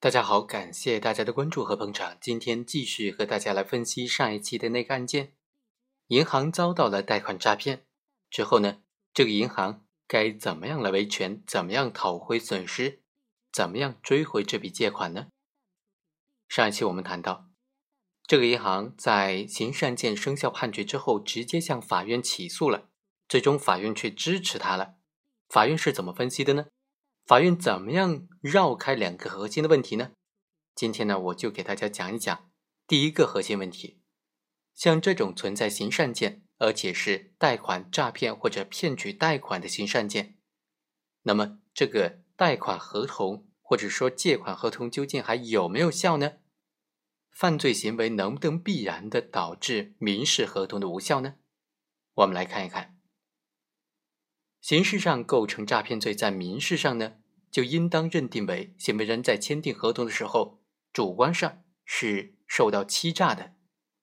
大家好，感谢大家的关注和捧场。今天继续和大家来分析上一期的那个案件：银行遭到了贷款诈骗之后呢，这个银行该怎么样来维权？怎么样讨回损失？怎么样追回这笔借款呢？上一期我们谈到，这个银行在刑事案件生效判决之后，直接向法院起诉了，最终法院却支持他了。法院是怎么分析的呢？法院怎么样绕开两个核心的问题呢？今天呢，我就给大家讲一讲第一个核心问题。像这种存在刑事案件，而且是贷款诈骗或者骗取贷款的刑事案件，那么这个贷款合同或者说借款合同究竟还有没有效呢？犯罪行为能不能必然的导致民事合同的无效呢？我们来看一看。刑事上构成诈骗罪，在民事上呢，就应当认定为行为人在签订合同的时候，主观上是受到欺诈的。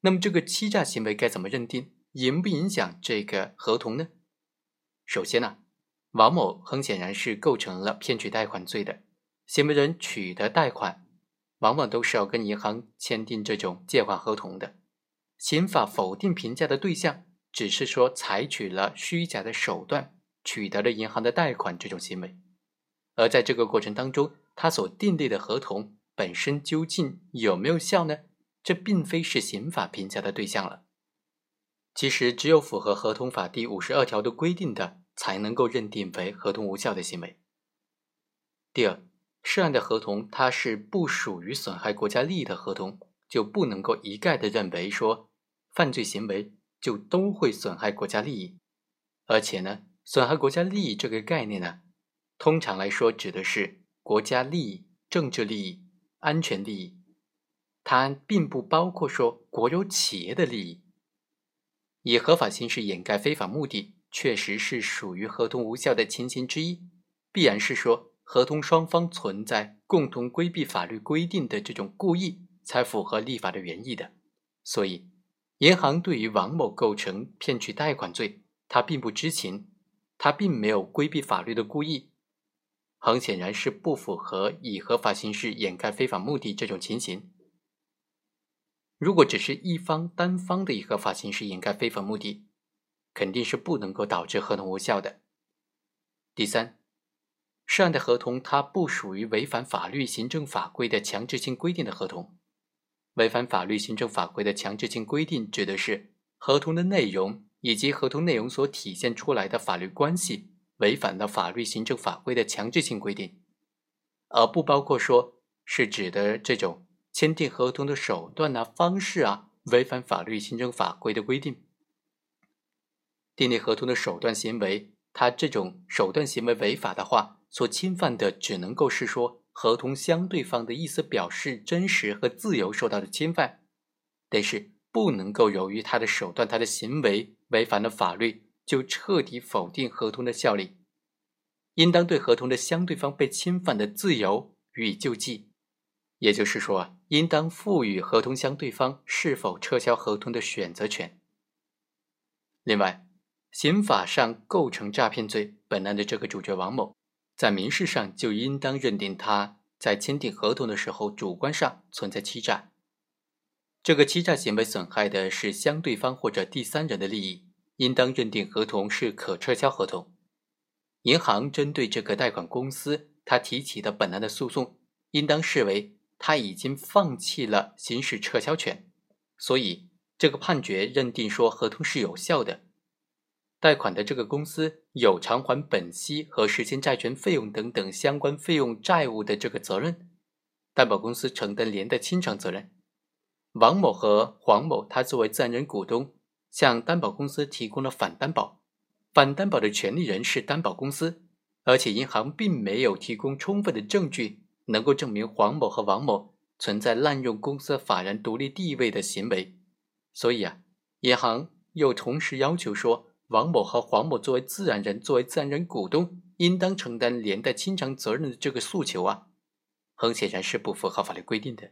那么，这个欺诈行为该怎么认定？影不影响这个合同呢？首先呢，王某很显然是构成了骗取贷款罪的。行为人取得贷款，往往都是要跟银行签订这种借款合同的。刑法否定评价的对象，只是说采取了虚假的手段。取得了银行的贷款这种行为，而在这个过程当中，他所订立的合同本身究竟有没有效呢？这并非是刑法评价的对象了。其实，只有符合合同法第五十二条的规定的，才能够认定为合同无效的行为。第二，涉案的合同它是不属于损害国家利益的合同，就不能够一概的认为说犯罪行为就都会损害国家利益，而且呢。损害国家利益这个概念呢，通常来说指的是国家利益、政治利益、安全利益，它并不包括说国有企业的利益。以合法形式掩盖非法目的，确实是属于合同无效的情形之一。必然是说合同双方存在共同规避法律规定的这种故意，才符合立法的原意的。所以，银行对于王某构成骗取贷款罪，他并不知情。他并没有规避法律的故意，很显然是不符合以合法形式掩盖非法目的这种情形。如果只是一方单方的以合法形式掩盖非法目的，肯定是不能够导致合同无效的。第三，涉案的合同它不属于违反法律、行政法规的强制性规定的合同。违反法律、行政法规的强制性规定，指的是合同的内容。以及合同内容所体现出来的法律关系违反了法律、行政法规的强制性规定，而不包括说是指的这种签订合同的手段啊、方式啊违反法律、行政法规的规定。订立合同的手段行为，它这种手段行为违法的话，所侵犯的只能够是说合同相对方的意思表示真实和自由受到的侵犯，但是不能够由于他的手段、他的行为。违反了法律，就彻底否定合同的效力，应当对合同的相对方被侵犯的自由予以救济。也就是说，应当赋予合同相对方是否撤销合同的选择权。另外，刑法上构成诈骗罪，本案的这个主角王某，在民事上就应当认定他在签订合同的时候主观上存在欺诈。这个欺诈行为损害的是相对方或者第三人的利益，应当认定合同是可撤销合同。银行针对这个贷款公司，他提起的本案的诉讼，应当视为他已经放弃了行使撤销权，所以这个判决认定说合同是有效的。贷款的这个公司有偿还本息和实现债权费用等等相关费用债务的这个责任，担保公司承担连带清偿责任。王某和黄某，他作为自然人股东，向担保公司提供了反担保，反担保的权利人是担保公司，而且银行并没有提供充分的证据，能够证明黄某和王某存在滥用公司法人独立地位的行为，所以啊，银行又同时要求说，王某和黄某作为自然人，作为自然人股东，应当承担连带清偿责任的这个诉求啊，很显然是不符合法律规定的。